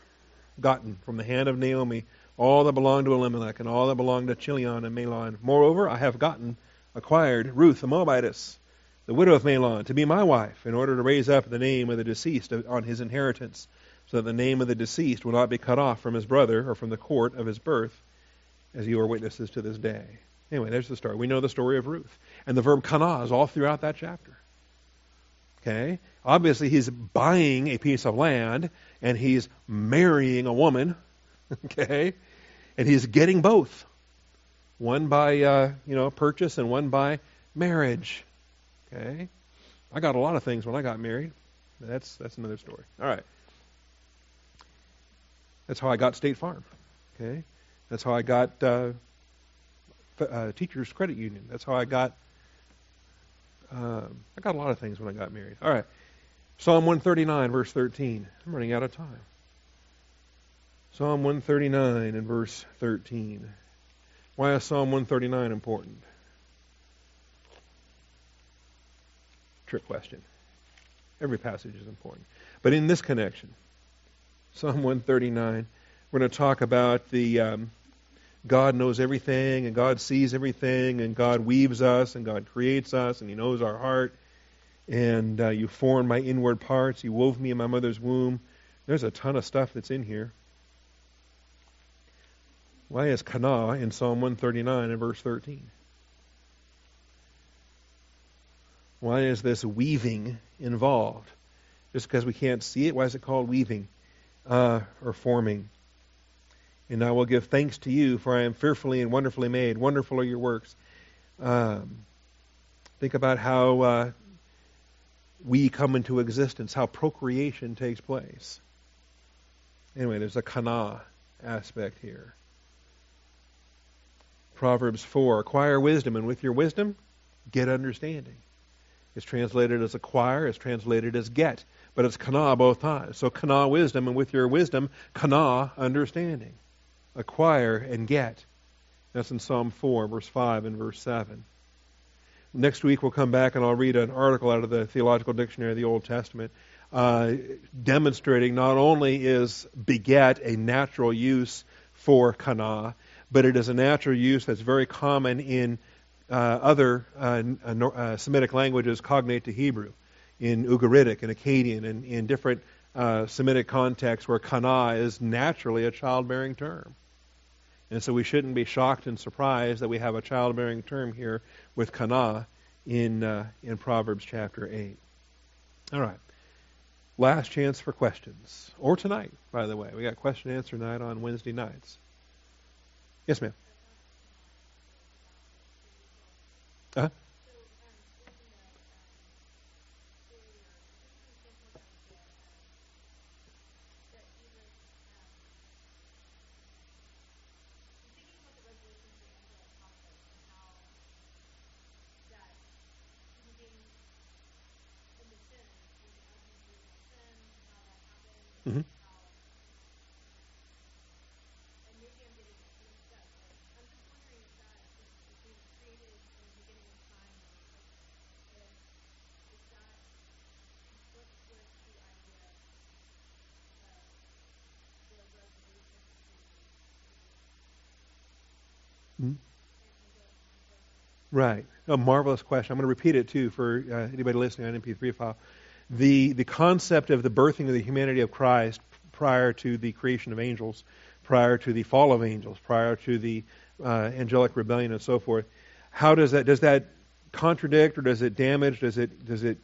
gotten from the hand of Naomi all that belonged to Elimelech and all that belonged to Chilion and Mahlon. Moreover, I have gotten, acquired Ruth the Moabitess, the widow of Mahlon, to be my wife, in order to raise up the name of the deceased on his inheritance, so that the name of the deceased will not be cut off from his brother or from the court of his birth, as you are witnesses to this day. Anyway, there's the story. We know the story of Ruth. And the verb kana is all throughout that chapter. Okay? Obviously, he's buying a piece of land and he's marrying a woman. (laughs) Okay? And he's getting both. One by, uh, you know, purchase and one by marriage. Okay? I got a lot of things when I got married. That's, that's another story. All right. That's how I got State Farm. Okay? That's how I got uh, uh, Teachers Credit Union. That's how I got. Um, I got a lot of things when I got married. All right. Psalm 139, verse 13. I'm running out of time. Psalm 139 and verse 13. Why is Psalm 139 important? Trick question. Every passage is important. But in this connection, Psalm 139, we're going to talk about the um, God knows everything and God sees everything and God weaves us and God creates us and He knows our heart and uh, you formed my inward parts. You wove me in my mother's womb. There's a ton of stuff that's in here. Why is kana in Psalm 139 and verse 13? Why is this weaving involved? Just because we can't see it, why is it called weaving uh, or forming? And I will give thanks to you, for I am fearfully and wonderfully made. Wonderful are your works. Um, think about how uh, we come into existence, how procreation takes place. Anyway, there's a kana aspect here. Proverbs 4 Acquire wisdom, and with your wisdom, get understanding. It's translated as acquire, it's translated as get, but it's kana both times. So kana wisdom, and with your wisdom, kana understanding. Acquire and get. That's in Psalm 4, verse 5 and verse 7. Next week we'll come back and I'll read an article out of the Theological Dictionary of the Old Testament uh, demonstrating not only is beget a natural use for kana, but it is a natural use that's very common in uh, other uh, uh Semitic languages cognate to Hebrew, in Ugaritic and Akkadian, and in different uh, Semitic contexts where kana is naturally a childbearing term. And so we shouldn't be shocked and surprised that we have a childbearing term here with kana in, uh, in Proverbs chapter 8. All right. Last chance for questions. Or tonight, by the way. We got question answer night on Wednesday nights. Yes, ma'am. Uh-huh. Mm-hmm. Mm-hmm. Right. A marvelous question. I'm going to repeat it too for uh, anybody listening on MP3 file. the, the concept of the birthing of the humanity of Christ prior to the creation of angels, prior to the fall of angels, prior to the uh, angelic rebellion and so forth, how does that does that contradict or does it damage? Does it does it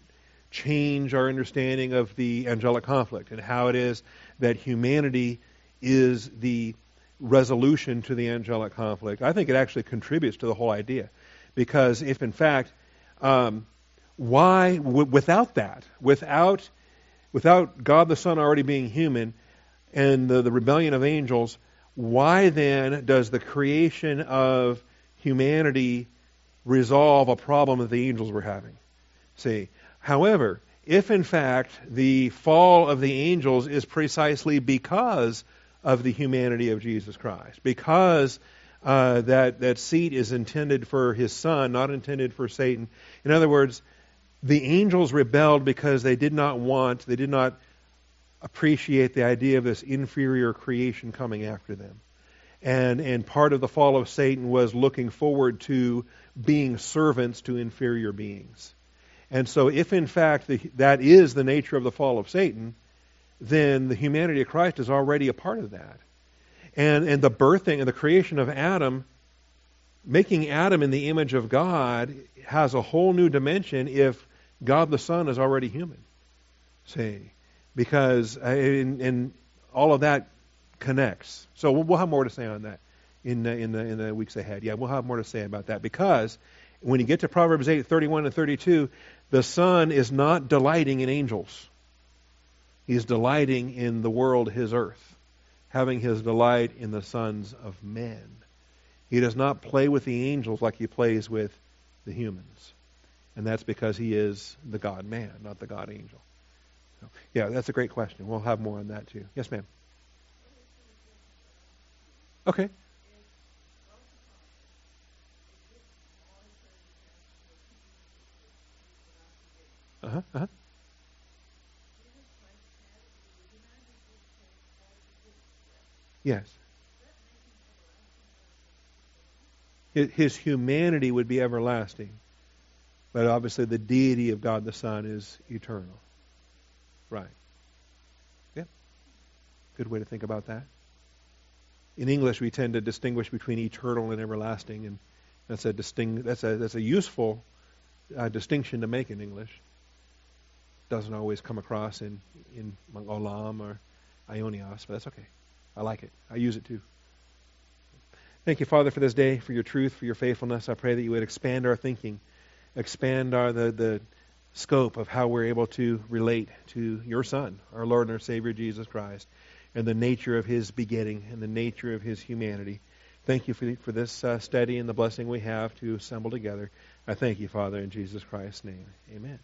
change our understanding of the angelic conflict and how it is that humanity is the resolution to the angelic conflict? I think it actually contributes to the whole idea, because if in fact, um, why w- without that, without without God the Son already being human and the, the rebellion of angels, why then does the creation of humanity resolve a problem that the angels were having? See, however, if in fact the fall of the angels is precisely because of the humanity of Jesus Christ, because uh, that that seat is intended for his son, not intended for Satan. In other words, the angels rebelled because they did not want, they did not appreciate the idea of this inferior creation coming after them. And, and part of the fall of Satan was looking forward to being servants to inferior beings. And so, if in fact the, that is the nature of the fall of Satan, then the humanity of Christ is already a part of that. And, and the birthing and the creation of Adam, making Adam in the image of God, has a whole new dimension if God the Son is already human. See? Because, and, uh, all of that connects. So we'll, we'll have more to say on that in the, in the in the weeks ahead. Yeah, we'll have more to say about that because when you get to Proverbs 8, 31 and 32, the Son is not delighting in angels. He's delighting in the world, his earth, having his delight in the sons of men. He does not play with the angels like he plays with the humans. And that's because he is the God man, not the God angel. So, yeah, that's a great question. We'll have more on that too. Yes, ma'am. Okay. Uh-huh, uh-huh. Yes. His humanity would be everlasting. But obviously, the deity of God the Son is eternal. Right. Yeah. Good way to think about that. In English, we tend to distinguish between eternal and everlasting, and that's a that's a that's a useful uh, distinction to make in English. Doesn't always come across in in olam or aionios, but that's okay. I like it. I use it too. Thank you, Father, for this day, for your truth, for your faithfulness. I pray that you would expand our thinking expand our the, the scope of how we're able to relate to your Son, our Lord and our Savior Jesus Christ, and the nature of His begetting and the nature of His humanity. Thank you for, for this uh, study and the blessing we have to assemble together. I thank you, Father, in Jesus Christ's name. Amen.